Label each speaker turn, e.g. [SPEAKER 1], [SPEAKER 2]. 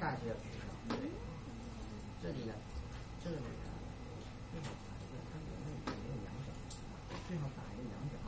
[SPEAKER 1] 大是要取消，这里呢，这里呢，最好打一个，它没里没有两种，最好打一个两种。